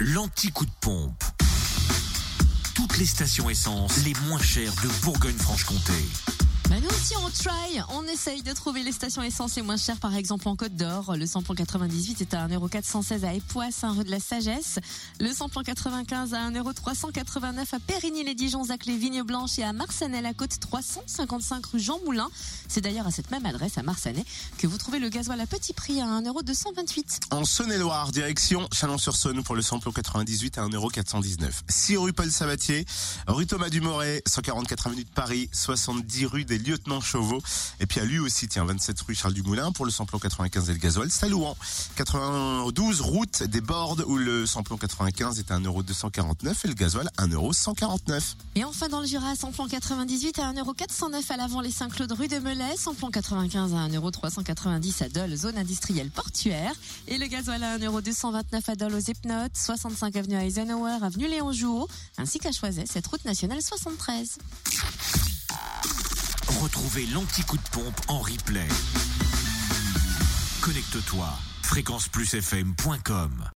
l'anti-coup de pompe. Toutes les stations essence les moins chères de Bourgogne-Franche-Comté. Bah nous aussi on try, on essaye de trouver les stations essence les moins chères par exemple en Côte d'Or. Le samplon 98 est à 1,416€ à Époisse, Saint-Rue de la Sagesse. Le samplon 95 à 1,389€ à Périgny-les-Dijon, Zac les Vignes Blanches et à Marsanais la Côte 355 rue Jean Moulin. C'est d'ailleurs à cette même adresse à Marsanais que vous trouvez le gasoil à petit prix à 1,228€. En Saône-et-Loire, direction Chalon-sur-Saône pour le samplon 98 à 1,419€. 6 rue Paul Sabatier, rue Thomas Dumoret, 144 avenue de Paris, 70 rue des Lieutenants Chauveau. Et puis à lui aussi, tiens, 27 rue Charles Dumoulin pour le samplon 95 et le gasoil. Salouan, 92 route des Bordes où le samplon 95 est à 1,249€ et le gasoil 1,149€. Et enfin dans le Jura, samplon 98 à 1,409€ à l'avant les Saint-Claude rue de Melay, samplon 95 à 1,390€ à Dole, zone industrielle portuaire. Et le gasoil à 1,229€ à Dole aux Epnotes, 65 avenue Eisenhower, avenue Léon Jouot, ainsi qu'à Choiset, cette route nationale 73. Retrouvez l'anti-coup de pompe en replay. Connecte-toi, fréquenceplusfm.com.